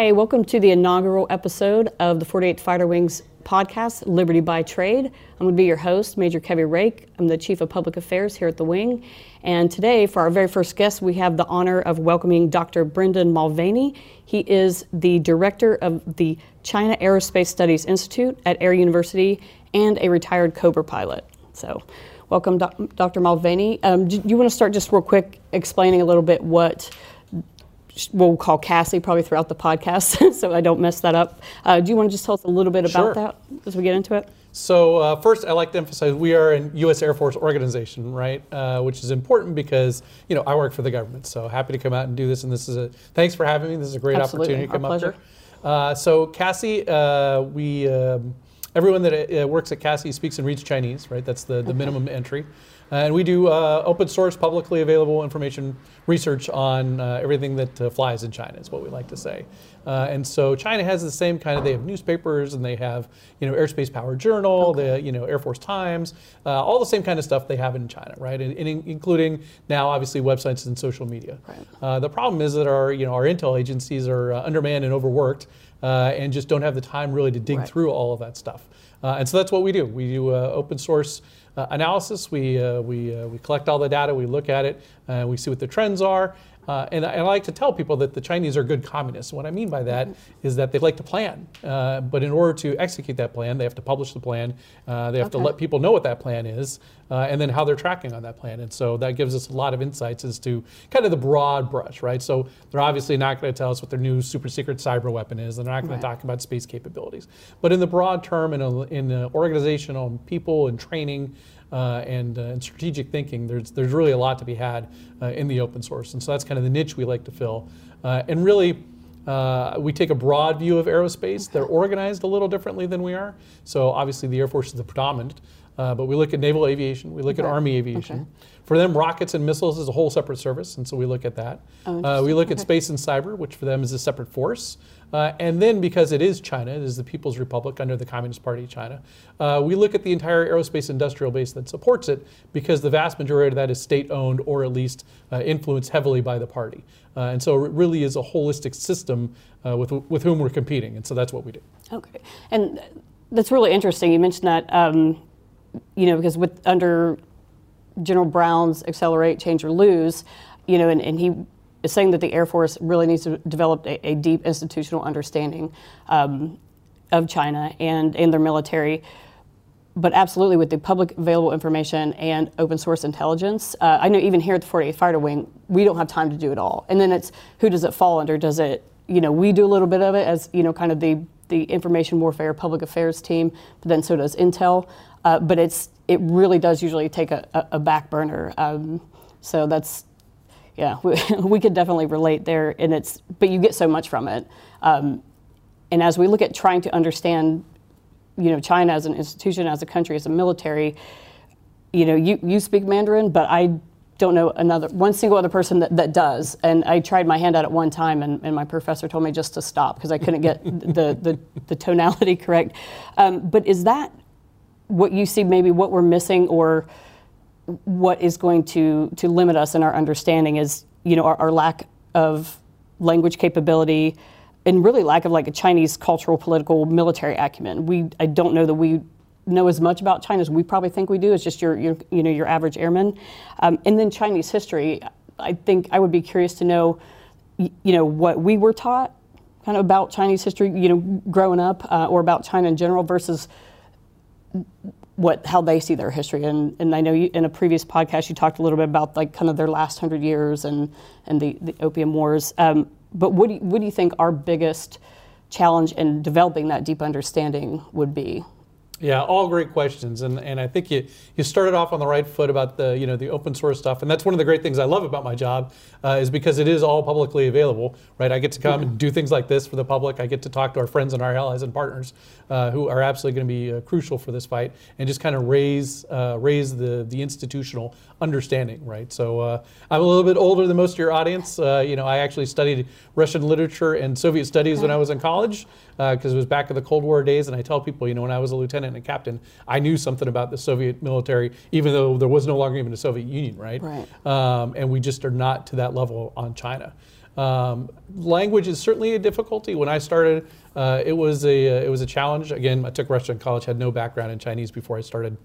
Hey, welcome to the inaugural episode of the 48th Fighter Wings podcast, Liberty by Trade. I'm going to be your host, Major Kevy Rake. I'm the Chief of Public Affairs here at the Wing. And today, for our very first guest, we have the honor of welcoming Dr. Brendan Mulvaney. He is the Director of the China Aerospace Studies Institute at Air University and a retired Cobra pilot. So, welcome, Dr. Mulvaney. Um, do you want to start just real quick explaining a little bit what we'll call Cassie probably throughout the podcast, so I don't mess that up. Uh, do you want to just tell us a little bit about Sure. that as we get into it? So uh, first, I like to emphasize we are a U.S. Air Force organization, right? Uh, which is important because you know I work for the government. So happy to come out and do this, and this is a thanks for having me. This is a great Absolutely. opportunity to Our come pleasure. up here. Uh, so Cassie, uh, we um, everyone that uh, works at Cassie speaks and reads Chinese, right? That's the, the minimum entry. Uh, and we do uh, open source, publicly available information research on uh, everything that uh, flies in China, is what we like to say. Uh, and so China has the same kind of, they have newspapers and they have, you know, Airspace Power Journal, the, you know, Air Force Times, uh, all the same kind of stuff they have in China, right? And, and in- including now, obviously, websites and social media. Uh, the problem is that our, you know, our intel agencies are uh, undermanned and overworked uh, and just don't have the time really to dig Right. through all of that stuff. Uh, and so that's what we do. We do uh, open source uh, analysis. We, we, we collect all the data, we look at it, we see what the trends are. Uh, and I, I like to tell people that the Chinese are good communists. What I mean by that is that they like to plan. Uh, but in order to execute that plan, they have to publish the plan. Uh, they have to let people know what that plan is uh, and then how they're tracking on that plan. And so that gives us a lot of insights as to kind of the broad brush, right? So they're obviously not going to tell us what their new super secret cyber weapon is. They're not going Right. to talk about space capabilities. But in the broad term, in, a, in a organizational people and training uh, and, uh, and strategic thinking, there's, there's really a lot to be had uh, in the open source. And so that's kind of the niche we like to fill. Uh, and really, uh, we take a broad view of aerospace. They're organized a little differently than we are. So obviously, the Air Force is the predominant. Uh, but we look at naval aviation, we look at Army aviation. Okay. For them, rockets and missiles is a whole separate service, and so we look at that. Oh, uh, we look at space and cyber, which for them is a separate force. Uh, and then, because it is China, it is the People's Republic under the Communist Party of China, uh, we look at the entire aerospace industrial base that supports it, because the vast majority of that is state owned or at least uh, influenced heavily by the party. Uh, and so it really is a holistic system uh, with, with whom we're competing, and so that's what we do. Okay, and that's really interesting. You mentioned that, um, you know, because with under General Brown's accelerate, change or lose, you know, and, and he is saying that the Air Force really needs to develop a, a deep institutional understanding um, of China and and their military. But absolutely, with the public available information and open source intelligence, uh, I know even here at the 48th Fighter Wing, we don't have time to do it all. And then it's who does it fall under? Does it, you know, we do a little bit of it as, you know, kind of the, the information warfare public affairs team, but then so does Intel. Uh, but it's it really does usually take a, a, a back burner. Um, so that's yeah, we, we could definitely relate there. And it's but you get so much from it. Um, and as we look at trying to understand you know China as an institution, as a country, as a military. You know, you, you speak Mandarin, but I don't know another one single other person that, that does. And I tried my hand at it one time, and, and my professor told me just to stop because I couldn't get the, the, the tonality correct. Um, but is that what you see? Maybe what we're missing, or what is going to to limit us in our understanding is you know our, our lack of language capability and really lack of like a Chinese cultural, political, military acumen. We I don't know that we know as much about China as we probably think we do. It's just your, your you know your average airman, um, and then Chinese history. I think I would be curious to know, you know, what we were taught kind of about Chinese history, you know, growing up, uh, or about China in general versus what how they see their history and and I know you, in a previous podcast you talked a little bit about like kind of their last hundred years and and the, the opium wars. Um, but what do you, what do you think our biggest challenge in developing that deep understanding would be? Yeah, all great questions, and and I think you you started off on the right foot about the you know the open source stuff, and that's one of the great things I love about my job uh, is because it is all publicly available, right? I get to come and do things like this for the public. I get to talk to our friends and our allies and partners uh, who are absolutely going to be uh, crucial for this fight, and just kind of raise uh, raise the the institutional understanding, right? So uh, I'm a little bit older than most of your audience. Uh, you know, I actually studied Russian literature and Soviet studies when I was in college because it was back in the Cold War days. And I tell people, you know, when I was a lieutenant and a captain, I knew something about the Soviet military, even though there was no longer even a Soviet Union, right? Right. Um, and we just are not to that level on China. Um, language is certainly a difficulty. When I started, uh, it was a uh, it was a challenge. Again, I took Russian in college, had no background in Chinese before I started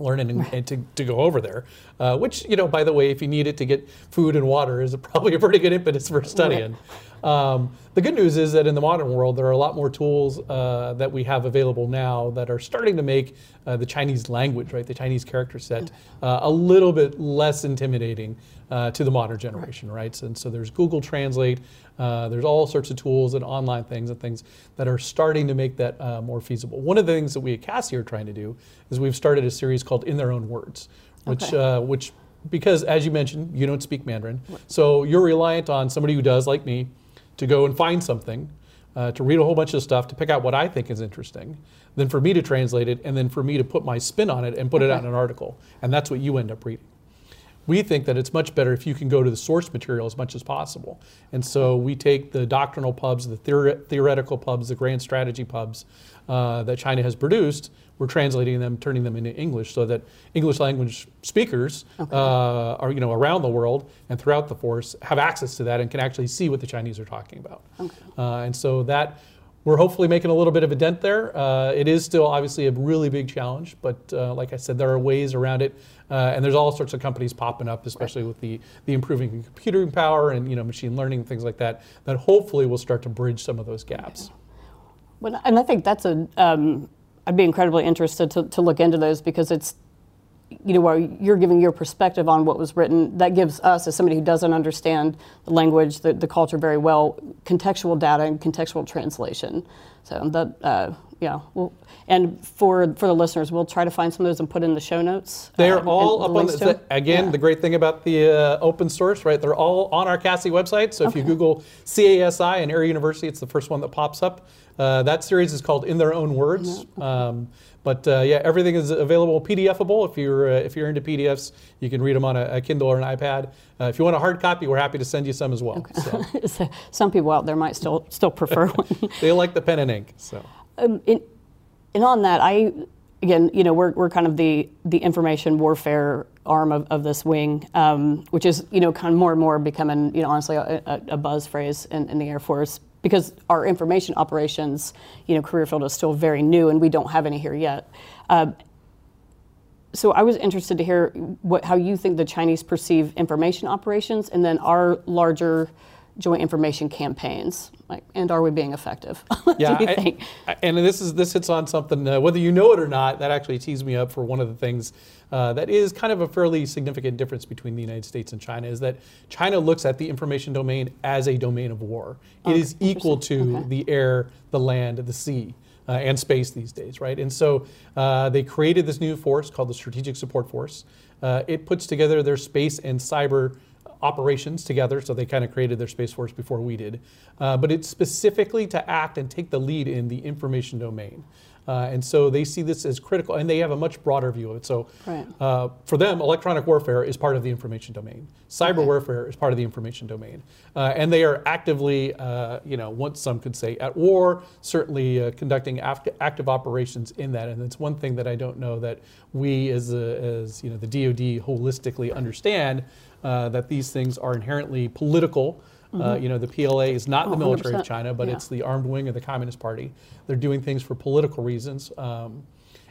learning and, and to, to go over there. Uh, which, you know, by the way, if you need it to get food and water, is probably a pretty good impetus for studying. Um, the good news is that in the modern world, there are a lot more tools uh, that we have available now that are starting to make uh, the Chinese language, right, the Chinese character set, uh, a little bit less intimidating uh, to the modern generation, right? And so there's Google Translate, uh, there's all sorts of tools and online things and things that are starting to make that uh, more feasible. One of the things that we at CASI are trying to do is we've started a series called In Their Own Words, which Okay. which because as you mentioned, you don't speak Mandarin, so you're reliant on somebody who does, like me, to go and find something, uh, to read a whole bunch of stuff, to pick out what I think is interesting, then for me to translate it, and then for me to put my spin on it and put it out in an article, and that's what you end up reading. We think that it's much better if you can go to the source material as much as possible. And so we take the doctrinal pubs, the theore- theoretical pubs, the grand strategy pubs uh, that China has produced. We're translating them, turning them into English, so that English language speakers uh, are, you know, around the world and throughout the force have access to that and can actually see what the Chinese are talking about. Uh, and so that we're hopefully making a little bit of a dent there. Uh, it is still obviously a really big challenge, but uh, like I said, there are ways around it, uh, and there's all sorts of companies popping up, especially with the the improving computing power and you know machine learning things like that. That hopefully will start to bridge some of those gaps. Well, and I think that's a. Um, I'd be incredibly interested to, to look into those because it's, you know, while you're giving your perspective on what was written, that gives us, as somebody who doesn't understand the language, the, the culture very well, contextual data and contextual translation. So that, uh, yeah. Well, and for for the listeners, we'll try to find some of those and put in the show notes. They're um, all up on links the, again. Yeah. The great thing about the uh, open source, right? They're all on our CASI website. So if you Google CASI and Air University, it's the first one that pops up. Uh, that series is called In Their Own Words. Um, but uh, yeah, everything is available PDFable. If you're uh, if you're into PDFs, you can read them on a, a Kindle or an iPad. Uh, if you want a hard copy, we're happy to send you some as well. So So some people out there might still still prefer one. they like the pen and ink. So Um, in, and on that, I again, you know, we're, we're kind of the the information warfare arm of, of this wing, um, which is you know kind of more and more becoming you know honestly a, a, a buzz phrase in, in the Air Force because our information operations, you know, career field is still very new and we don't have any here yet. Uh, so I was interested to hear what, how you think the Chinese perceive information operations and then our larger joint information campaigns. Like, and are we being effective? yeah, I- think? I- and this is this hits on something. Uh, whether you know it or not, that actually tees me up for one of the things uh, that is kind of a fairly significant difference between the United States and China. Is that China looks at the information domain as a domain of war. It is equal to the air, the land, the sea. Uh, and space these days, right? And so uh, they created this new force called the Strategic Support Force. Uh, it puts together their space and cyber operations together, so they kind of created their Space Force before we did. Uh, but it's specifically to act and take the lead in the information domain. Uh, and so they see this as critical, and they have a much broader view of it. So Right. uh, for them, electronic warfare is part of the information domain. Cyber warfare is part of the information domain, uh, and they are actively, uh, you know, once some could say, at war. Certainly uh, conducting act- active operations in that, and it's one thing that I don't know that we, as a, as you know, the DoD holistically understand uh, that these things are inherently political. Uh, you know, the PLA is not Oh, the military of 100%. China, but Yeah. it's the armed wing of the Communist Party. They're doing things for political reasons. Um,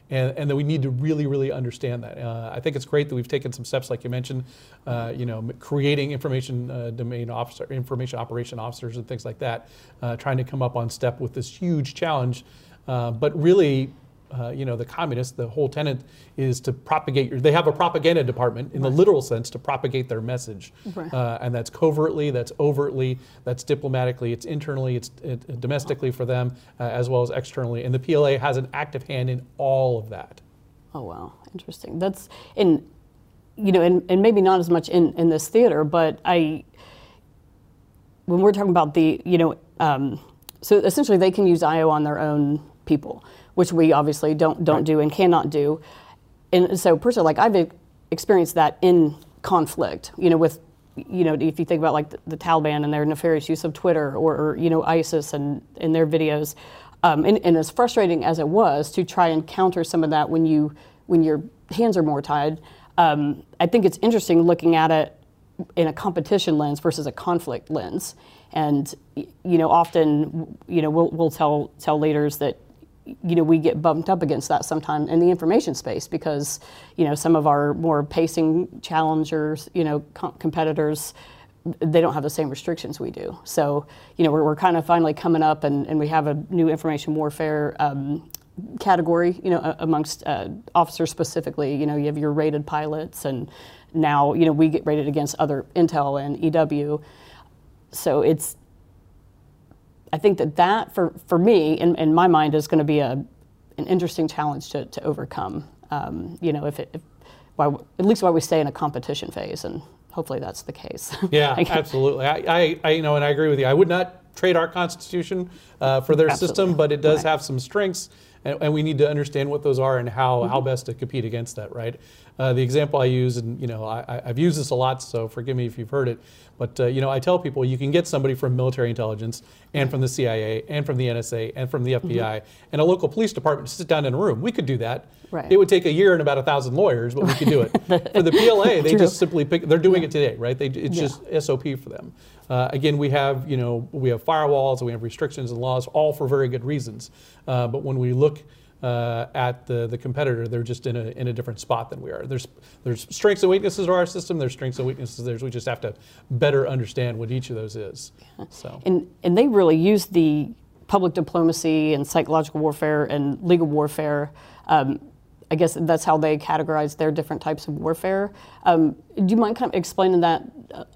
and, and that we need to really, really understand that. Uh, I think it's great that we've taken some steps, like you mentioned, uh, you know, creating information uh, domain officer, information operation officers, and things like that, uh, trying to come up on step with this huge challenge. Uh, but really, uh, you know, the communists, the whole tenet is to propagate. Your, they have a propaganda department in the literal sense to propagate their message, Right. uh, and that's covertly, that's overtly, that's diplomatically, it's internally, it's it, domestically for them, uh, as well as externally. And the PLA has an active hand in all of that. Oh wow, interesting. That's in, you know, and, and maybe not as much in, in this theater, but I, when we're talking about the, you know, um, so essentially they can use IO on their own people, which we obviously don't don't Right. do and cannot do. And so personally, like I've experienced that in conflict, you know, with, you know, if you think about like the, the Taliban and their nefarious use of Twitter or, or you know, ISIS and, and their videos. Um, and, and as frustrating as it was to try and counter some of that when you when your hands are more tied, um, I think it's interesting looking at it in a competition lens versus a conflict lens. And you know, often, you know, we'll, we'll tell tell leaders that you know we get bumped up against that sometimes in the information space because you know some of our more pacing challengers, you know, com- competitors they don't have the same restrictions we do. So, you know, we're, we're kind of finally coming up and, and we have a new information warfare um, category, you know, amongst uh, officers specifically. You know, you have your rated pilots and now, you know, we get rated against other Intel and EW. So it's, I think that that for, for me, in, in my mind, is going to be a, an interesting challenge to, to overcome. Um, you know, if it, if, why, at least why we stay in a competition phase, and hopefully that's the case. Yeah, absolutely. I, I, you know, and I agree with you. I would not trade our constitution uh, for their Absolutely. system, but it does Right. have some strengths, and, and we need to understand what those are and how, Mm-hmm. how best to compete against that, right? Uh, the example I use, and you know, I, I- I've used this a lot, so forgive me if you've heard it, but uh, you know, I tell people you can get somebody from military intelligence and from the CIA and from the NSA and from the FBI Mm-hmm. and a local police department to sit down in a room. We could do that. Right. It would take a year and about a thousand lawyers, but we could do it. For the PLA, they True. just simply pick. They're doing it today, right? They, it's Yeah. just SOP for them. Uh, again, we have you know we have firewalls and we have restrictions and laws, all for very good reasons. Uh, but when we look uh, at the, the competitor, they're just in a, in a different spot than we are. There's there's strengths and weaknesses to our system. There's strengths and weaknesses. There's we just have to better understand what each of those is. So and and they really use the public diplomacy and psychological warfare and legal warfare. Um, I guess that's how they categorize their different types of warfare. Um, do you mind kind of explaining that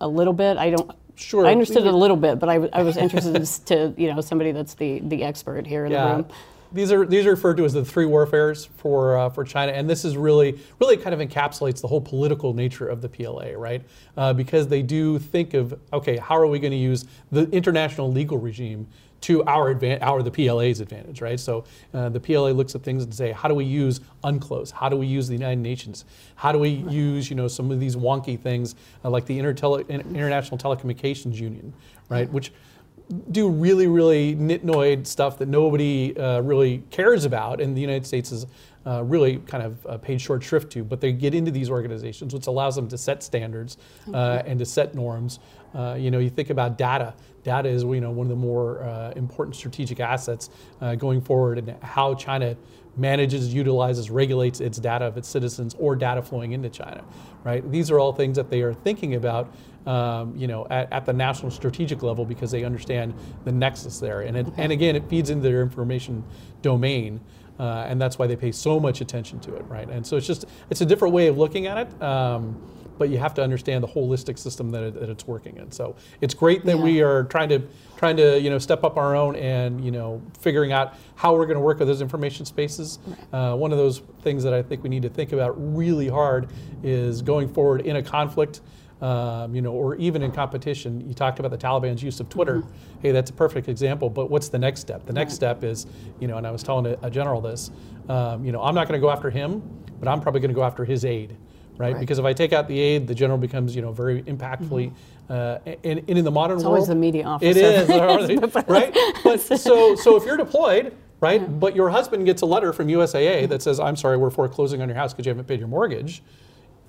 a, little bit? I don't. Sure. I understood it a little bit, but I, w- I was interested to you know somebody that's the the expert here in the yeah. room. These are these are referred to as the three warfares for uh, for China, and this is really really kind of encapsulates the whole political nature of the PLA, right? Uh, because they do think of okay, how are we going to use the international legal regime to our advantage, our the PLA's advantage, right? So uh, the PLA looks at things and say, how do we use UNCLOS? How do we use the United Nations? How do we use you know some of these wonky things uh, like the Intertele- International Telecommunications Union, right? Which do really, really nitnoid stuff that nobody uh, really cares about, and the United States is uh, really kind of uh, paid short shrift to. But they get into these organizations, which allows them to set standards uh, and to set norms. Uh, you know, you think about data. Data is, you know, one of the more uh, important strategic assets uh, going forward, and how China manages, utilizes, regulates its data of its citizens or data flowing into China, right? These are all things that they are thinking about, um, you know, at, at the national strategic level because they understand the nexus there. And, it, and again, it feeds into their information domain. Uh, and that's why they pay so much attention to it, right? And so it's just, it's a different way of looking at it. Um, but you have to understand the holistic system that, it, that it's working in. So it's great that we are trying to trying to you know step up our own and you know figuring out how we're going to work with those information spaces. Uh, one of those things that I think we need to think about really hard is going forward in a conflict. Um, you know, or even in competition, you talked about the Taliban's use of Twitter. Hey, that's a perfect example. But what's the next step? The next step is, you know, and I was telling a, a general this. Um, you know, I'm not going to go after him, but I'm probably going to go after his aide right? Right. Because if I take out the aide, the general becomes you know very impactfully. Uh, and, and in the modern world, It's world, always the media officer. is, are they? right? But so so if you're deployed, right? But your husband gets a letter from USAA that says, "I'm sorry, we're foreclosing on your house because you haven't paid your mortgage."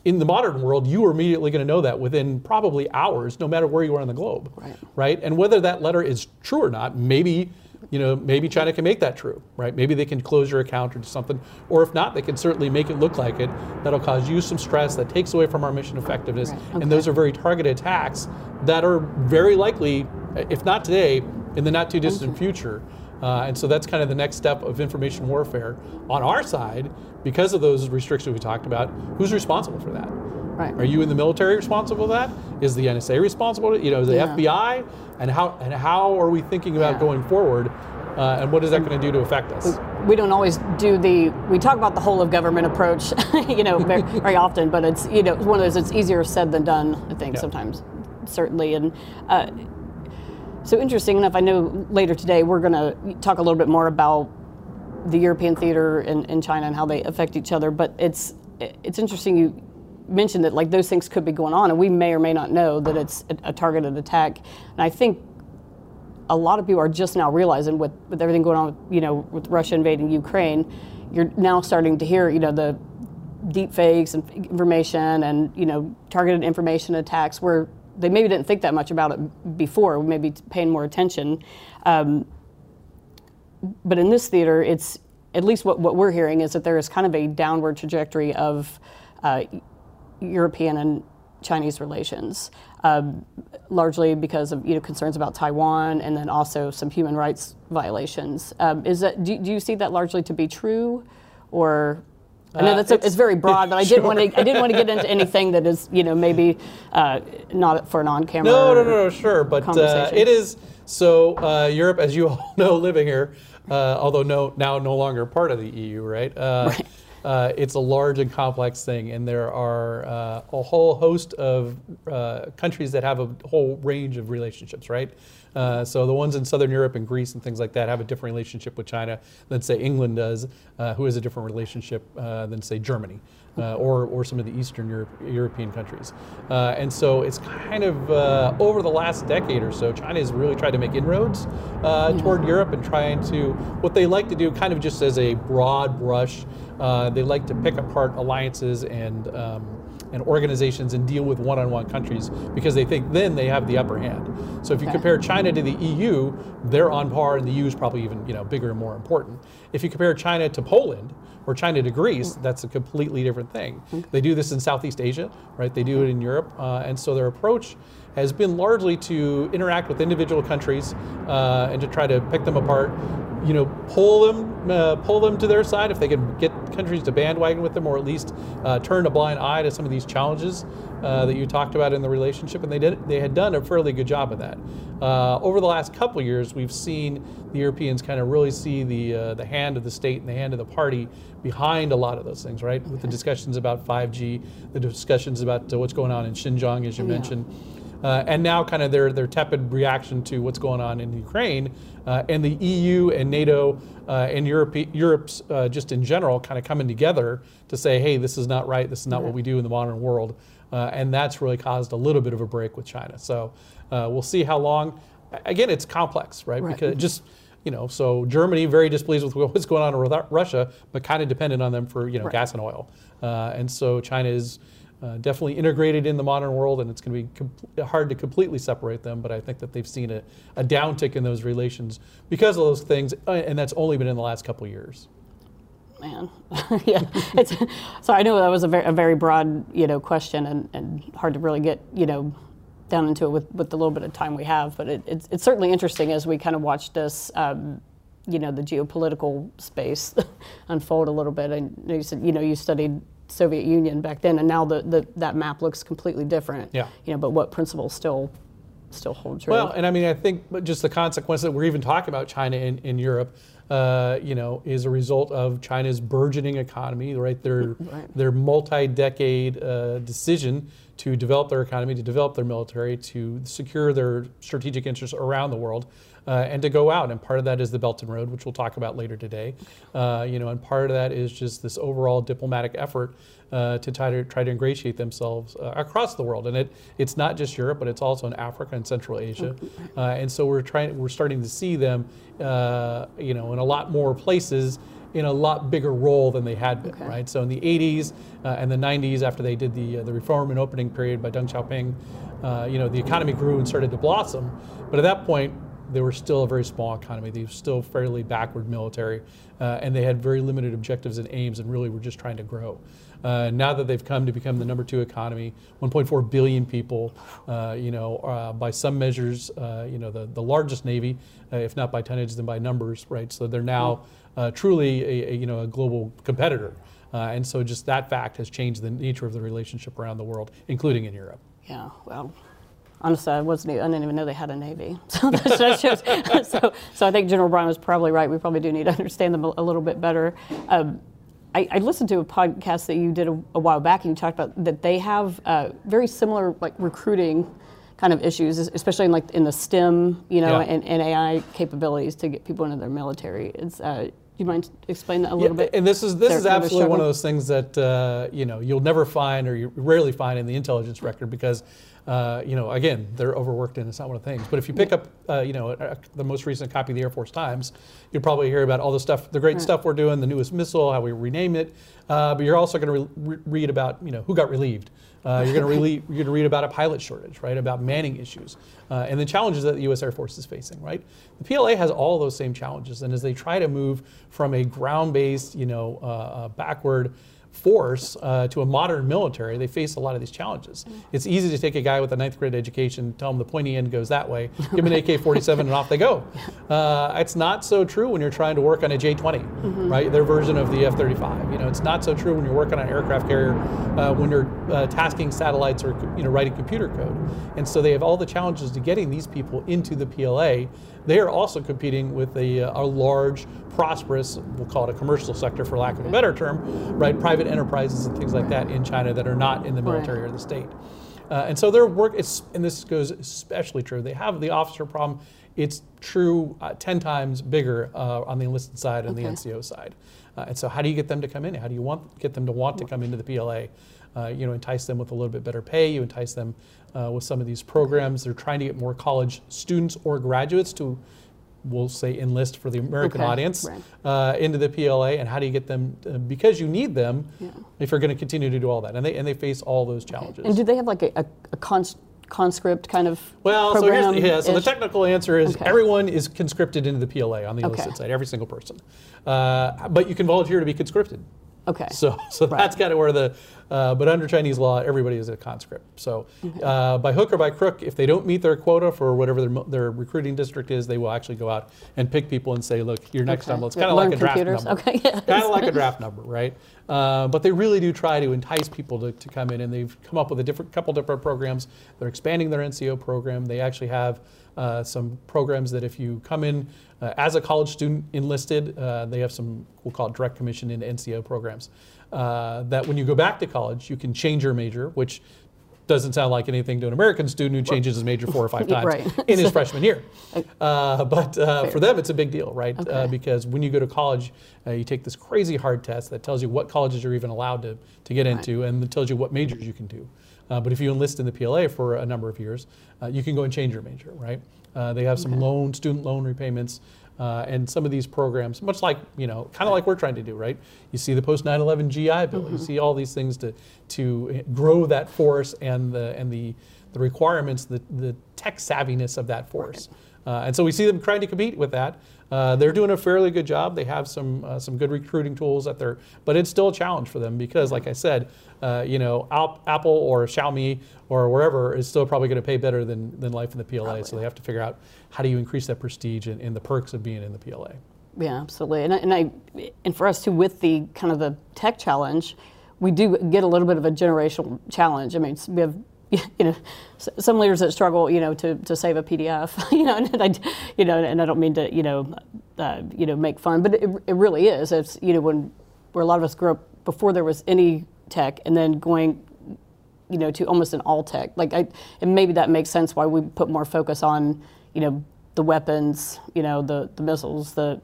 In the modern world, you are immediately going to know that within probably hours, no matter where you are on the globe, Right. right? And whether that letter is true or not, maybe you know, maybe China can make that true, right? Maybe they can close your account or do something, or if not, they can certainly make it look like it. That'll cause you some stress that takes away from our mission effectiveness, Right. and those are very targeted attacks that are very likely, if not today, in the not too distant future. Uh, and so that's kind of the next step of information warfare on our side because of those restrictions we talked about. Who's responsible for that? Right. Are you in the military responsible for that? Is the NSA responsible? You know, is the Yeah. FBI? And how and how are we thinking about Yeah. going forward? Uh, and what is that going to do to affect us? we don't always do the we talk about the whole of government approach you know very, very often but it's you know one of those it's easier said than done i think Yeah. sometimes certainly and uh, so interesting enough i know later today we're going to talk a little bit more about the european theater in china and how they affect each other but it's it's interesting you mentioned that like those things could be going on and we may or may not know that it's a, a targeted attack and i think a lot of people are just now realizing with, with everything going on you know with Russia invading Ukraine, you're now starting to hear you know the deep fakes and information and you know targeted information attacks where they maybe didn't think that much about it before, maybe paying more attention. Um, but in this theater, it's at least what, what we're hearing is that there is kind of a downward trajectory of uh, European and Chinese relations, um, largely because of you know concerns about Taiwan and then also some human rights violations. Um, is that do, do, you see that largely to be true, or I know uh, that's uh, it's, a, it's, very broad, but I didn't want to I didn't want to get into anything that is you know maybe uh, not for an on-camera. No, no, no, no, sure, but uh, it is. So uh, Europe, as you all know, living here, although no now no longer part of the EU, right? right. Uh, it's a large and complex thing, and there are uh, a whole host of uh, countries that have a whole range of relationships, right? Uh, so the ones in Southern Europe and Greece and things like that have a different relationship with China than say England does, uh, who has a different relationship uh, than say Germany. Uh, or, or some of the Eastern Europe, European countries. Uh, and so it's kind of uh, over the last decade or so, China has really tried to make inroads mm-hmm. toward Europe and trying to, what they like to do kind of just as a broad brush, they like to pick apart alliances and um, and organizations and deal with one-on-one countries because they think then they have the upper hand. So if you okay. compare China to the EU, they're on par, and the EU is probably even you know bigger and more important. If you compare China to Poland or China to Greece, that's a completely different thing. They do this in Southeast Asia, right? They do it in Europe, uh, and so their approach has been largely to interact with individual countries uh, and to try to pick them apart you know, pull them, uh, pull them to their side if they can get countries to bandwagon with them, or at least uh, turn a blind eye to some of these challenges uh, that you talked about in the relationship. And they did, they had done a fairly good job of that. Uh, over the last couple years, we've seen the Europeans kind of really see the uh, the hand of the state and the hand of the party behind a lot of those things, right? Okay. With the discussions about 5G, the discussions about what's going on in Xinjiang, as you yeah. mentioned. Uh, and now kind of their, their tepid reaction to what's going on in Ukraine uh, and the EU and NATO uh, and Europe, Europe's uh, just in general kind of coming together to say, hey, this is not right, this is not yeah. what we do in the modern world. Uh, and that's really caused a little bit of a break with China. So uh, we'll see how long. Again, it's complex, right? right. Because just you know, so Germany very displeased with what's going on with Russia, but kind of dependent on them for you know right. gas and oil, uh, and so China is uh, definitely integrated in the modern world, and it's going to be hard to completely separate them. But I think that they've seen a, a downtick in those relations because of those things, uh, and that's only been in the last couple years. Man, yeah. It's, so I know that was a very, a very broad, you know, question, and, and hard to really get, you know, down into it with, with the little bit of time we have. But it, it's, it's certainly interesting as we kind of watch this. Um, you know the geopolitical space unfold a little bit. And you said you know you studied Soviet Union back then, and now the, the, that map looks completely different. Yeah. You know, but what principles still still hold true? Well, and I mean, I think just the consequence that we're even talking about China in, in Europe, uh, you know, is a result of China's burgeoning economy, right? Their right. their multi-decade uh, decision to develop their economy, to develop their military, to secure their strategic interests around the world uh, and to go out. And part of that is the Belt and Road, which we'll talk about later today. Uh, you know, and part of that is just this overall diplomatic effort uh, to try to try to ingratiate themselves uh, across the world. And it it's not just Europe, but it's also in Africa and Central Asia. Uh, and so we're trying we're starting to see them, uh, you know, in a lot more places in a lot bigger role than they had been, okay. right? So in the 80s uh, and the 90s, after they did the uh, the reform and opening period by Deng Xiaoping, uh, you know, the economy grew and started to blossom. But at that point, they were still a very small economy. They were still fairly backward military, uh, and they had very limited objectives and aims, and really were just trying to grow. Uh, now that they've come to become the number two economy, 1.4 billion people, uh, you know, uh, by some measures, uh, you know, the, the largest navy, uh, if not by tonnage, then by numbers, right? So they're now truly a, a, you know a global competitor, and so just that fact has changed the nature of the relationship around the world, including in Europe. Yeah, well, honestly, I wasn't. I didn't even know they had a navy. So shows. so, so I think General Brown was probably right. We probably do need to understand them a, a little bit better. Um, I, I, listened to a podcast that you did a, a, while back, and you talked about that they have uh, very similar like recruiting kind of issues, especially in like in the STEM, you know, yeah. and, and, AI capabilities to get people into their military. It's uh, you mind explain that a little yeah, bit? And this is this is absolutely one of those things that uh, you know you'll never find or you rarely find in the intelligence record because Uh, you know, again, they're overworked and it's not one of the things. But if you pick up, uh, you know, the most recent copy of the Air Force Times, you'll probably hear about all the stuff, the great Right. stuff we're doing, the newest missile, how we rename it. Uh, but you're also going to re- re- read about, you know, who got relieved. Uh, you're going to really, you're going to read about a pilot shortage, right? About manning issues, uh, and the challenges that the U.S. Air Force is facing, right? The PLA has all those same challenges, and as they try to move from a ground-based, you know, backward force uh, to a modern military, they face a lot of these challenges. It's easy to take a guy with a ninth grade education, tell him the pointy end goes that way, give him an AK-47, and off they go. Uh, it's not so true when you're trying to work on a J-20, right? Their version of the F-35. You know, it's not so true when you're working on an aircraft carrier, uh, when you're uh, tasking satellites or you know writing computer code. And so they have all the challenges to getting these people into the PLA. They are also competing with a, a large, prosperous, we'll call it a commercial sector for lack of a better term, right? Private enterprises and things like that in China that are not in the military or the state. Uh, and so their work is, and this goes especially true, they have the officer problem. It's true uh, 10 times bigger uh, on the enlisted side and the NCO side. Uh, and so how do you get them to come in? How do you want get them to want to come into the PLA? Uh, you know, entice them with a little bit better pay. You entice them uh, with some of these programs. They're trying to get more college students or graduates to, we'll say, enlist for the American Okay, audience right. uh, into the PLA. And how do you get them? Uh, because you need them Yeah. if you're going to continue to do all that. And they and they face all those challenges. And do they have like a, a, a cons- conscript kind of Well, so here's the, yeah, so the technical answer is Okay. everyone is conscripted into the PLA on the Okay. enlisted side, every single person. Uh, but you can volunteer to be conscripted. Okay. So, so Right. that's kind of where the, uh, but under Chinese law, everybody is a conscript. So, uh, by hook or by crook, if they don't meet their quota for whatever their, their recruiting district is, they will actually go out and pick people and say, look, you're next Okay. on. It's kind of like a draft computers. number. Okay. Kind of like a draft number, right? Uh, but they really do try to entice people to, to come in, and they've come up with a different couple different programs. They're expanding their NCO program. They actually have uh, some programs that if you come in uh, as a college student enlisted, uh, they have some we'll call it direct commission into NCO programs. Uh, that when you go back to college, you can change your major, which doesn't sound like anything to an American student who changes his major four or five times Right. in his freshman year. Uh, but uh, for them, it's a big deal, right? Uh, because when you go to college, uh, you take this crazy hard test that tells you what colleges you're even allowed to, to get into and it tells you what majors you can do. Uh, but if you enlist in the PLA for a number of years, uh, you can go and change your major, right? Uh, they have some loan, student loan repayments. Uh, and some of these programs, much like you know, kind of like we're trying to do, right? You see the post 9/11 GI Bill. You see all these things to to grow that force and the and the the requirements, the the tech savviness of that force. Uh, and so we see them trying to compete with that. Uh, they're doing a fairly good job. They have some uh, some good recruiting tools at their, but it's still a challenge for them because, like I said, uh, you know, Al- Apple or Xiaomi or wherever is still probably going to pay better than, than life in the PLA. So they have to figure out how do you increase that prestige and, and the perks of being in the PLA. Yeah, absolutely. And I, and I and for us too, with the kind of the tech challenge, we do get a little bit of a generational challenge. I mean, we have you know some leaders that struggle, you know, to, to save a PDF, you know, and I, you know, and I don't mean to, you know, uh, you know, make fun, but it, it really is. It's you know when where a lot of us grew up before there was any tech, and then going you know, to almost an all tech. Like, I, and maybe that makes sense why we put more focus on, you know, the weapons, you know, the, the missiles, the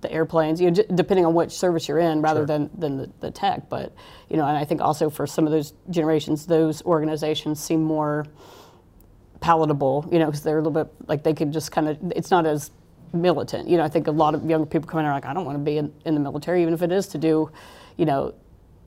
the airplanes, you know, depending on which service you're in, rather Sure. than than the, the tech. But you know, and I think also for some of those generations, those organizations seem more palatable, you know, because they're a little bit like they could just kind of. It's not as militant, you know. I think a lot of younger people come in are like, I don't want to be in, in the military, even if it is to do, you know,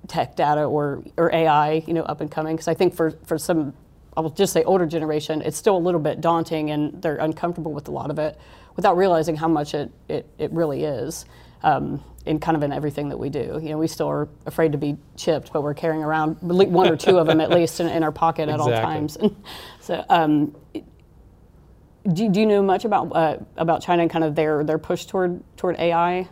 tech data or or AI, you know, up and coming. Because I think for for some, I will just say older generation, it's still a little bit daunting and they're uncomfortable with a lot of it, without realizing how much it it, it really is. Um, in kind of in everything that we do, you know, we still are afraid to be chipped, but we're carrying around one or two of them at least in, in our pocket at all times. So, um, do, do you know much about uh, about China and kind of their their push toward toward AI?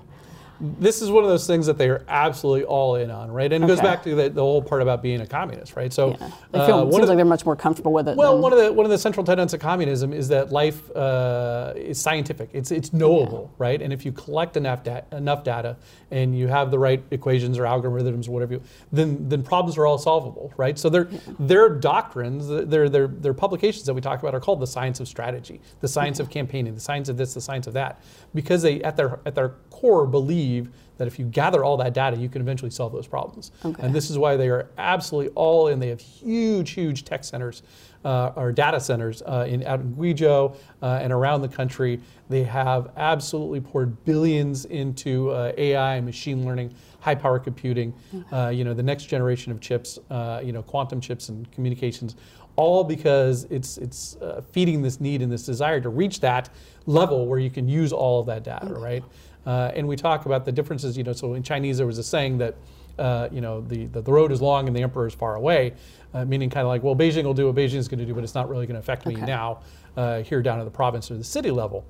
This is one of those things that they are absolutely all in on, right? And it goes back to the, the whole part about being a communist, right? So, Yeah, they uh, feel one seems the- like they're much more comfortable with it. well, one of the one of the central tenets of communism is that life uh, is scientific. It's it's knowable, right? And if you collect enough da- enough data and you have the right equations or algorithms or whatever, you, then then problems are all solvable, right? So their their doctrines, their their their publications that we talk about are called the science of strategy, the science of campaigning, the science of this, the science of that, because they at their at their core believe believe that if you gather all that data, you can eventually solve those problems. Okay. And this is why they are absolutely all in. They have huge, huge tech centers uh, or data centers uh, in out in Guizhou uh, and around the country. They have absolutely poured billions into uh, AI and machine learning, high power computing. Uh, you know, the next generation of chips. uh, you know, quantum chips and communications. All because it's it's uh, feeding this need and this desire to reach that level where you can use all of that data, right? Uh, and we talk about the differences. You know, so in Chinese there was a saying that uh, you know, the, the, the road is long and the emperor is far away, uh, meaning kind of like, well, Beijing will do what Beijing is going to do, but it's not really going to affect me now uh, here down at the province or the city level.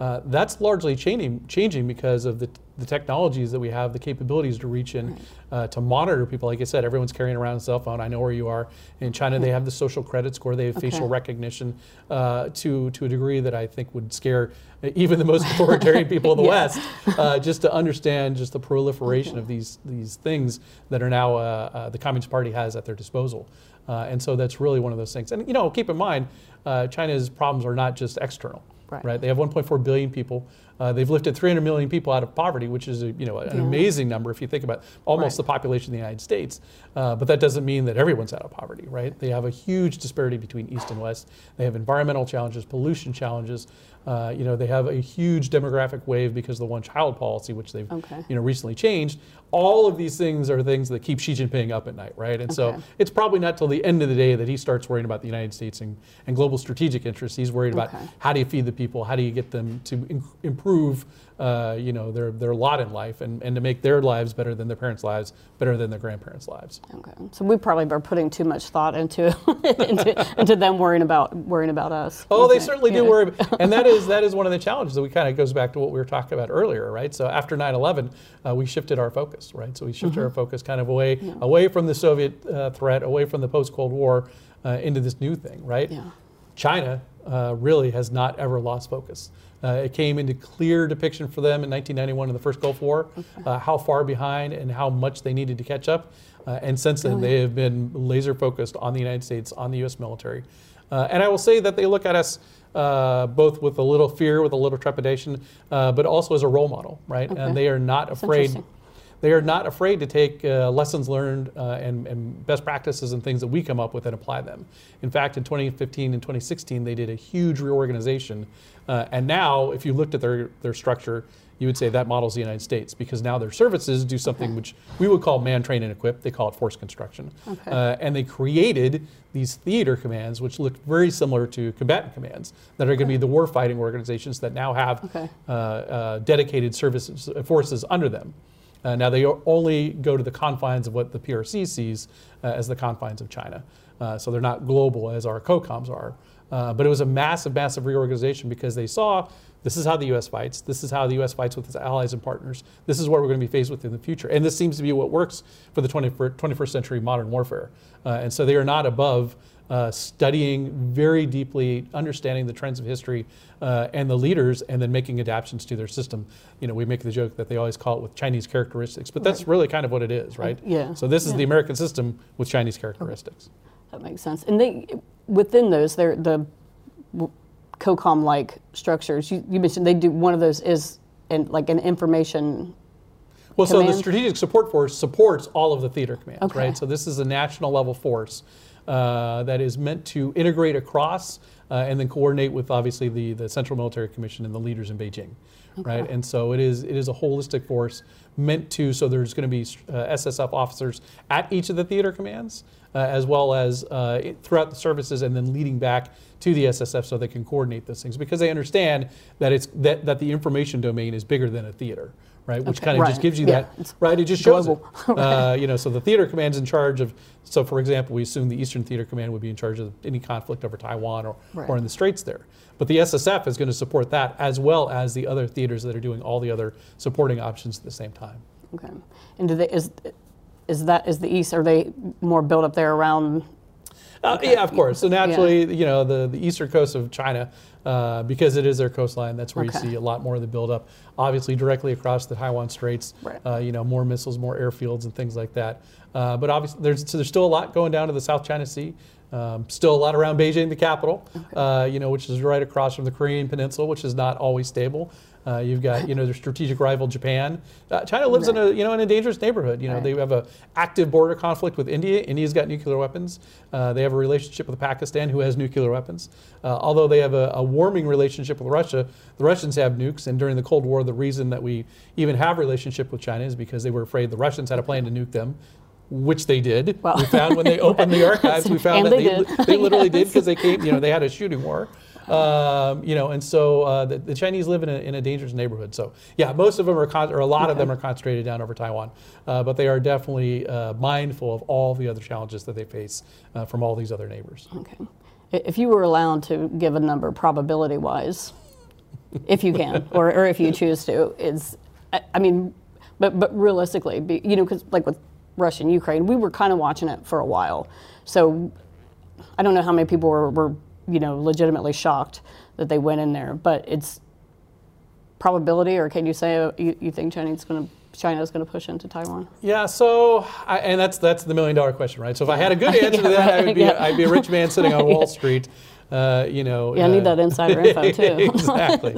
Uh, that's largely changing, changing because of the, the technologies that we have, the capabilities to reach in, uh, to monitor people. Like I said, everyone's carrying around a cell phone. I know where you are. In China, they have the social credit score. They have facial recognition uh, to to a degree that I think would scare even the most authoritarian people in the Yeah. West, uh, just to understand just the proliferation of these these things that are now uh, uh, the Communist Party has at their disposal. Uh, and so that's really one of those things. And you know, keep in mind, uh, China's problems are not just external, Right. They have 1.4 billion people. Uh, they've lifted 300 million people out of poverty, which is a, you know an Yeah. amazing number if you think about almost Right. the population of the United States. Uh, but that doesn't mean that everyone's out of poverty, right? They have a huge disparity between East and West. They have environmental challenges, pollution challenges. Uh, you know, they have a huge demographic wave because of the one-child policy, which they've Okay. you know recently changed. All of these things are things that keep Xi Jinping up at night, right? And so it's probably not till the end of the day that he starts worrying about the United States and, and global strategic interests. He's worried about Okay. how do you feed the people, how do you get them to in- improve, uh, you know, their, their lot in life and, and to make their lives better than their parents' lives, better than their grandparents' lives. Okay. So we probably are putting too much thought into into, into them worrying about worrying about us. Oh, they certainly do worry, and that is that is one of the challenges that we kind of goes back to what we were talking about earlier, right? So after 9/11, uh, we shifted our focus, right? So we shifted Mm-hmm. our focus kind of away away from the Soviet uh, threat, away from the post-Cold War, uh, into this new thing, right? Yeah. China uh, really has not ever lost focus. Uh, it came into clear depiction for them in 1991 in the first Gulf War, uh, how far behind and how much they needed to catch up. Uh, and since then, they have been laser focused on the United States, on the U.S. military. Uh, and I will say that they look at us uh, both with a little fear, with a little trepidation, uh, but also as a role model, right? Okay. And they are not afraid. They are not afraid to take uh, lessons learned uh, and, and best practices and things that we come up with and apply them. In fact, in 2015 and 2016, they did a huge reorganization. Uh, and now, if you looked at their, their structure, you would say that models the United States because now their services do something Okay. which we would call man, train, and equip. They call it force construction. Okay. Uh, and they created these theater commands, which look very similar to combatant commands, that are going to be the warfighting organizations that now have Okay. uh, uh, dedicated services uh, forces under them. Uh, now they only go to the confines of what the PRC sees uh, as the confines of China. Uh, so they're not global as our COCOMs are. Uh, but it was a massive, massive reorganization because they saw this is how the U.S. fights. This is how the U.S. fights with its allies and partners. This is what we're going to be faced with in the future. And this seems to be what works for the 21st, 21st century modern warfare. Uh, and so they are not above uh, studying very deeply, understanding the trends of history uh, and the leaders, and then making adaptations to their system. You know, we make the joke that they always call it with Chinese characteristics, but that's really kind of what it is, right? Yeah. So this is Yeah. the American system with Chinese characteristics. That makes sense. And they within those, they're the COCOM-like structures. You, you mentioned they do one of those is in, like an information. Well, so the Strategic Support Force supports all of the theater commands, Okay. right? So this is a national level force uh, that is meant to integrate across uh, and then coordinate with obviously the, the Central Military Commission and the leaders in Beijing, right? And so it is it is a holistic force meant to. So there's going to be uh, SSF officers at each of the theater commands, uh, as well as uh, throughout the services, and then leading back to the SSF so they can coordinate those things because they understand that it's that, that the information domain is bigger than a theater, right? Which Okay, kind of just gives you Yeah, that it's right. It just shows it. Uh, you know, so the theater command's in charge of. So, for example, we assume the Eastern Theater Command would be in charge of any conflict over Taiwan or, Right. or in the Straits there. But the SSF is going to support that as well as the other theaters that are doing all the other supporting options at the same time. Okay. And do they is is that is the east? Are they more built up there around? Uh, Okay. Yeah, of course. So naturally, you know, the, the eastern coast of China, uh, because it is their coastline, that's where Okay. you see a lot more of the buildup. Obviously, directly across the Taiwan Straits, Right. uh, you know, more missiles, more airfields, and things like that. Uh, but obviously, there's so there's still a lot going down to the South China Sea. Um, still a lot around Beijing, the capital, uh, you know, which is right across from the Korean Peninsula, which is not always stable. Uh, you've got you know their strategic rival Japan. Uh, China lives in a you know in a dangerous neighborhood. You know Right. they have a active border conflict with India. India's got nuclear weapons. Uh, they have a relationship with Pakistan, who has nuclear weapons. Uh, although they have a, a warming relationship with Russia, the Russians have nukes. And during the Cold War, the reason that we even have a relationship with China is because they were afraid the Russians had a plan to nuke them. Which they did. Well- we found when they opened the archives, we found that they they, they literally did because they came. You know, they had a shooting war. Um, you know, and so uh, the, the Chinese live in a, in a dangerous neighborhood. So yeah, most of them are, con- or a lot of them are concentrated down over Taiwan, uh, but they are definitely uh, mindful of all the other challenges that they face uh, from all these other neighbors. Okay. If you were allowed to give a number probability wise, if you can, or, or if you choose to, is, I, I mean, but, but realistically, be, you know, because like with Russia and Ukraine, we were kind of watching it for a while. So I don't know how many people were, were, you know, legitimately shocked that they went in there, but it's probability, or can you say uh, you, you think China's going to China's going to push into Taiwan? Yeah, so I, and that's that's the million dollar question, right? So if I had a good answer to Yeah, that, I would be yeah. I'd be a rich man sitting on Wall Street. Uh, you know, Yeah, I need uh, that insider info too. exactly.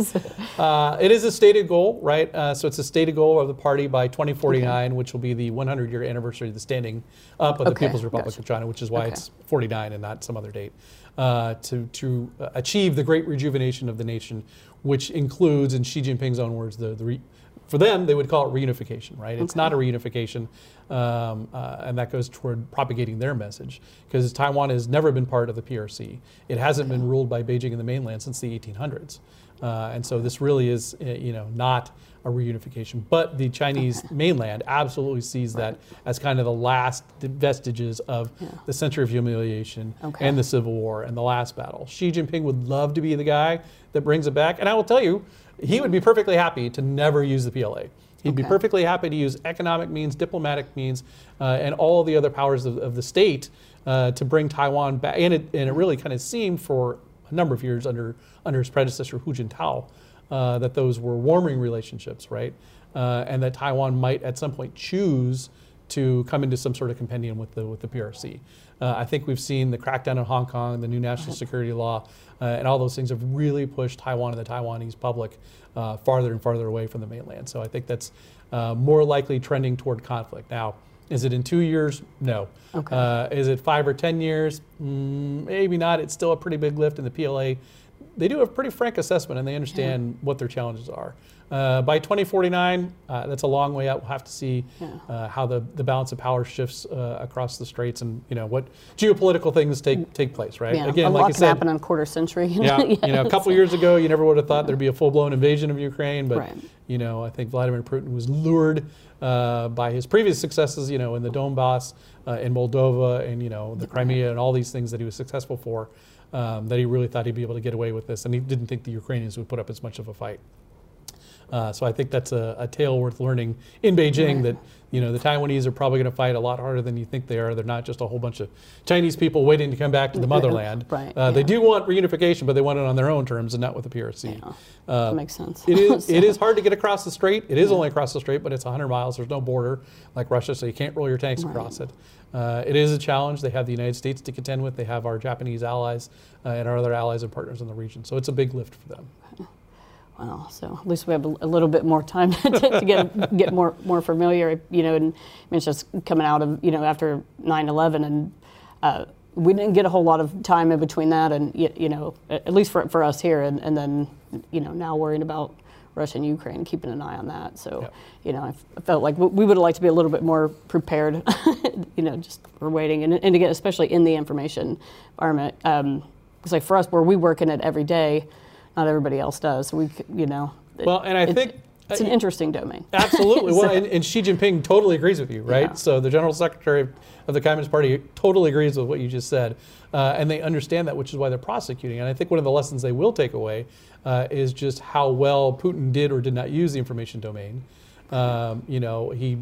Uh, it is a stated goal, right? Uh, so it's a stated goal of the party by 2049, which will be the 100 year anniversary of the standing up of the People's Republic gotcha. of China, which is why Okay. it's 49 and not some other date, uh, to, to achieve the great rejuvenation of the nation, which includes, in Xi Jinping's own words, the, the re- for them, they would call it reunification, right? It's not a reunification, um, uh, and that goes toward propagating their message because Taiwan has never been part of the PRC. It hasn't been ruled by Beijing and the mainland since the 1800s, uh, and so this really is, uh, you know, not a reunification. But the Chinese mainland absolutely sees that as kind of the last vestiges of the century of humiliation Okay. and the Civil War and the last battle. Xi Jinping would love to be the guy that brings it back, and I will tell you, he would be perfectly happy to never use the PLA. He'd be perfectly happy to use economic means, diplomatic means, uh, and all the other powers of, of the state uh, to bring Taiwan back. And it, and it really kind of seemed for a number of years under, under his predecessor, Hu Jintao, uh, that those were warming relationships, right? Uh, and that Taiwan might at some point choose to come into some sort of compendium with the, with the PRC. Uh, I think we've seen the crackdown in Hong Kong, the new national security law, uh, and all those things have really pushed Taiwan and the Taiwanese public uh, farther and farther away from the mainland. So I think that's uh, more likely trending toward conflict. Now, is it in two years? No. Okay. Uh, is it five or ten years? Mm, maybe not. It's still a pretty big lift in the PLA. They do a pretty frank assessment and they understand what their challenges are. Uh, by 2049, uh, that's a long way out. We'll have to see Yeah. uh, how the, the balance of power shifts uh, across the straits and you know what geopolitical things take take place. Right? Yeah, Again, a like lot you can said, happen in a quarter century. yeah, know? you know, a couple years ago, you never would have thought there'd be a full-blown invasion of Ukraine, but Right. you know, I think Vladimir Putin was lured uh, by his previous successes, you know, in the Donbass, uh, in Moldova, and you know, the Crimea, and all these things that he was successful for. Um, that he really thought he'd be able to get away with this, and he didn't think the Ukrainians would put up as much of a fight. Uh, so I think that's a, a tale worth learning in Beijing that you know the Taiwanese are probably going to fight a lot harder than you think they are. They're not just a whole bunch of Chinese people waiting to come back to the motherland. Right, Uh, They do want reunification, but they want it on their own terms and not with the PRC. Yeah, Uh, that makes sense. it is So- it is hard to get across the strait. It is only across the strait, but it's 100 miles. There's no border like Russia, so you can't roll your tanks across it. Uh, it is a challenge. They have the United States to contend with. They have our Japanese allies uh, and our other allies and partners in the region. So it's a big lift for them. Wow. So at least we have a, little bit more time to, to get get more more familiar. You know, and I mean, it's just coming out of you know after 9/11, and uh, we didn't get a whole lot of time in between that, and you know, at least for for us here, and, and then you know now worrying about Russia and Ukraine, keeping an eye on that. So Yep. you know, I f- I felt like we would have liked to be a little bit more prepared. you know, just for waiting, and and again, especially in the information environment. Um, it's like for us, where we work in it every day, not everybody else does. We, you know. Well, and I it- think- it's an uh, interesting domain. Absolutely. Well, and, and Xi Jinping totally agrees with you, right? Yeah. So the General Secretary of the Communist Party totally agrees with what you just said, uh, and they understand that, which is why they're prosecuting. And I think one of the lessons they will take away uh, is just how well Putin did or did not use the information domain. Um, you know, he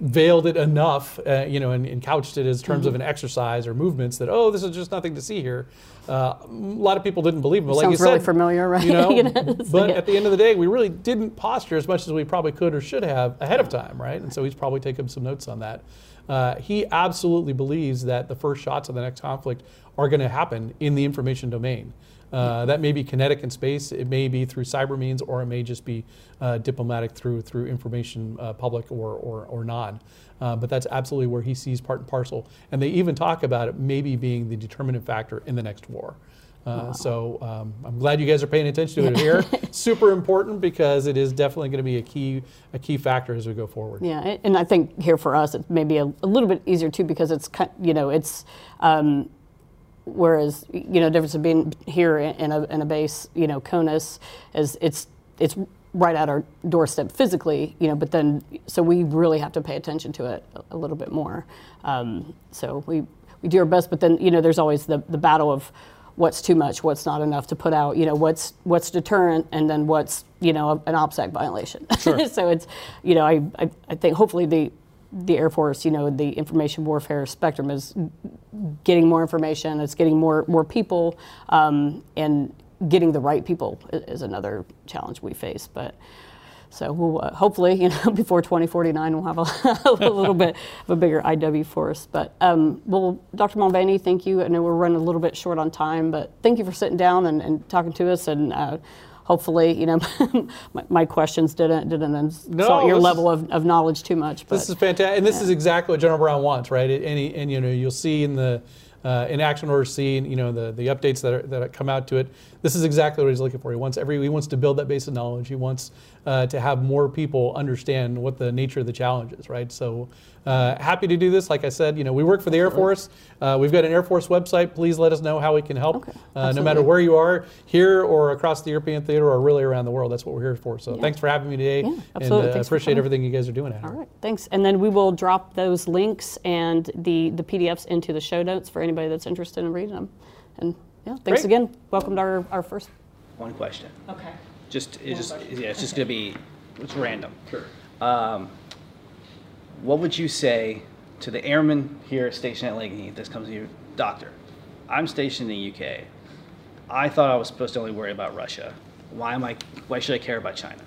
veiled it enough, uh, you know, and, and couched it as terms Mm-hmm. of an exercise or movements that, oh, this is just nothing to see here. Uh, a lot of people didn't believe him. But like Sounds you really said, familiar, right? You know, You know, but yeah. at the end of the day, we really didn't posture as much as we probably could or should have ahead of time, right? And so he's probably taken some notes on that. Uh, he absolutely believes that the first shots of the next conflict are going to happen in the information domain. Uh, that may be kinetic in space, it may be through cyber means, or it may just be uh, diplomatic through through information, uh, public or or, or non. Uh, but that's absolutely where he sees part and parcel. And they even talk about it maybe being the determinant factor in the next war. Uh, wow. So um, I'm glad you guys are paying attention to it here. Super important because it is definitely going to be a key a key factor as we go forward. Yeah, and I think here for us it may be a, a little bit easier too because it's you know it's. Um, whereas you know, difference of being here in a, in a base, you know, CONUS, is it's it's right at our doorstep physically, you know, but then, so we really have to pay attention to it a, a little bit more. Um, so we, we do our best, but then, you know, there's always the, the battle of what's too much, what's not enough to put out, you know, what's, what's deterrent and then what's, you know, an OPSEC violation. Sure. so it's, you know, I, I, I think hopefully the, the Air Force, you know, the information warfare spectrum is getting more information, it's getting more, more people, um, and getting the right people is another challenge we face. But so we'll uh, hopefully, you know, before 2049, we'll have a, a little bit of a bigger IW force. But um, well, Dr. Mulvaney, thank you. I know we're running a little bit short on time, but thank you for sitting down and, and talking to us and. Uh, hopefully, you know, my, my, questions didn't didn't insult no, your level of, of knowledge too much. But, this is fantastic, and this yeah. is exactly what General Brown wants, right? And, and you know, you'll see in the uh, in Action Order C, you know, the, the updates that, are, that come out to it, this is exactly what he's looking for. He wants every he wants to build that base of knowledge. He wants uh, to have more people understand what the nature of the challenge is, right? So uh, happy to do this. Like I said, you know, we work for the Air Force. Uh, we've got an Air Force website. Please let us know how we can help. Okay. Uh, no matter where you are, here or across the European theater or really around the world. That's what we're here for. So yeah. thanks for having me today. Yeah, absolutely. And uh, appreciate everything you guys are doing. All right, thanks. And then we will drop those links and the the PDFs into the show notes for anybody that's interested in reading them. And yeah, thanks Great. again. Welcome to our, our first. One question. Okay. Just it's just yeah, it's just gonna be it's random. Sure. Um, what would you say to the airman here stationed at Lakenheath that comes to you, doctor? I'm stationed in the UK. I thought I was supposed to only worry about Russia. Why am I? Why should I care about China?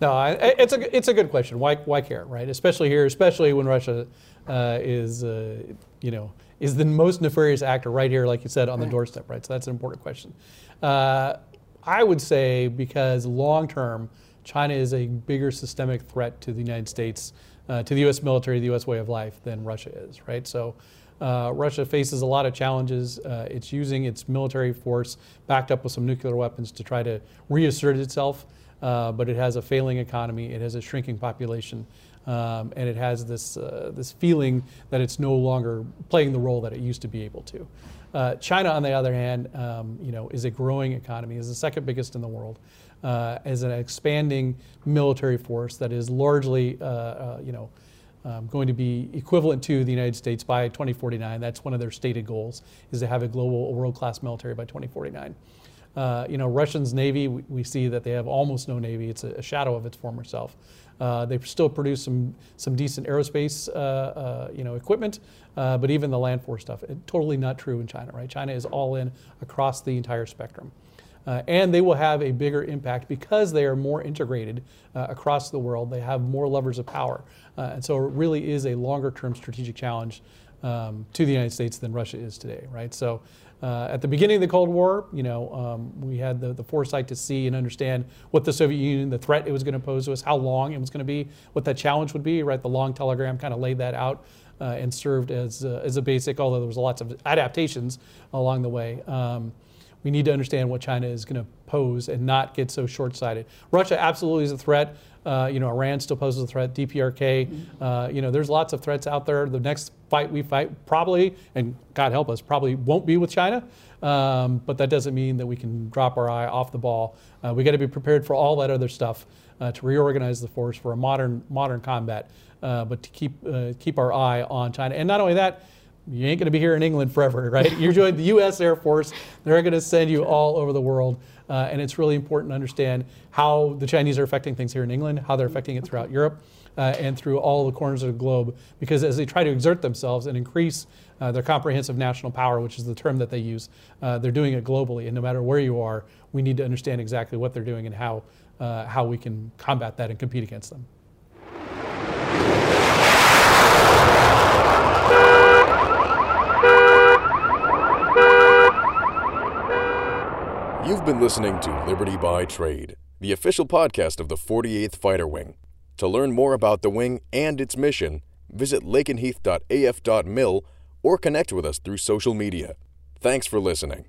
No, I, it's a it's a good question. Why why care, right? Especially here, especially when Russia uh, is uh, you know is the most nefarious actor right here, like you said, on the doorstep, right? So that's an important question. Uh, I would say because long term, China is a bigger systemic threat to the United States uh, to the U.S. military, the U.S. way of life than Russia is, right? So uh, Russia faces a lot of challenges. Uh, it's using its military force backed up with some nuclear weapons to try to reassert itself, uh, but it has a failing economy, it has a shrinking population, um, and it has this, uh, this feeling that it's no longer playing the role that it used to be able to. Uh, China, on the other hand, um, you know, is a growing economy, is the second biggest in the world uh, as an expanding military force that is largely, uh, uh, you know, um, going to be equivalent to the United States by 2049. That's one of their stated goals, is to have a global, world-class military by 2049. Uh, you know, Russians' navy, we, we, see that they have almost no navy. It's a, a shadow of its former self. Uh, they still produce some some decent aerospace, uh, uh you know, equipment, uh, but even the land force stuff, it, totally not true in China, right? China is all in across the entire spectrum. Uh, and they will have a bigger impact because they are more integrated uh, across the world. They have more levers of power. And so it really is a longer term strategic challenge um, to the United States than Russia is today, right? So uh, at the beginning of the Cold War, you know, um, we had the, the foresight to see and understand what the Soviet Union, the threat it was going to pose to us, how long it was going to be, what that challenge would be, right? The long telegram kind of laid that out. Uh, and served as, uh, as a basic, although there was lots of adaptations along the way. Um, we need to understand what China is going to pose and not get so short-sighted. Russia absolutely is a threat. Uh, you know, Iran still poses a threat. DPRK. Uh, you know, there's lots of threats out there. The next fight we fight probably, and God help us, probably won't be with China. Um, but that doesn't mean that we can drop our eye off the ball. Uh, we got to be prepared for all that other stuff uh, to reorganize the force for a modern modern combat. Uh, but to keep uh, keep our eye on China, and not only that you ain't going to be here in England forever, right? You're joining the U.S. Air Force. They're going to send you all over the world. Uh, and it's really important to understand how the Chinese are affecting things here in England, how they're affecting it throughout Europe, uh, and through all the corners of the globe. Because as they try to exert themselves and increase uh, their comprehensive national power, which is the term that they use, uh, they're doing it globally. And no matter where you are, we need to understand exactly what they're doing and how, uh, how we can combat that and compete against them. You've been listening to Liberty by Trade, the official podcast of the 48th Fighter Wing. To learn more about the wing and its mission, visit lakenheath.af.mil or connect with us through social media. Thanks for listening.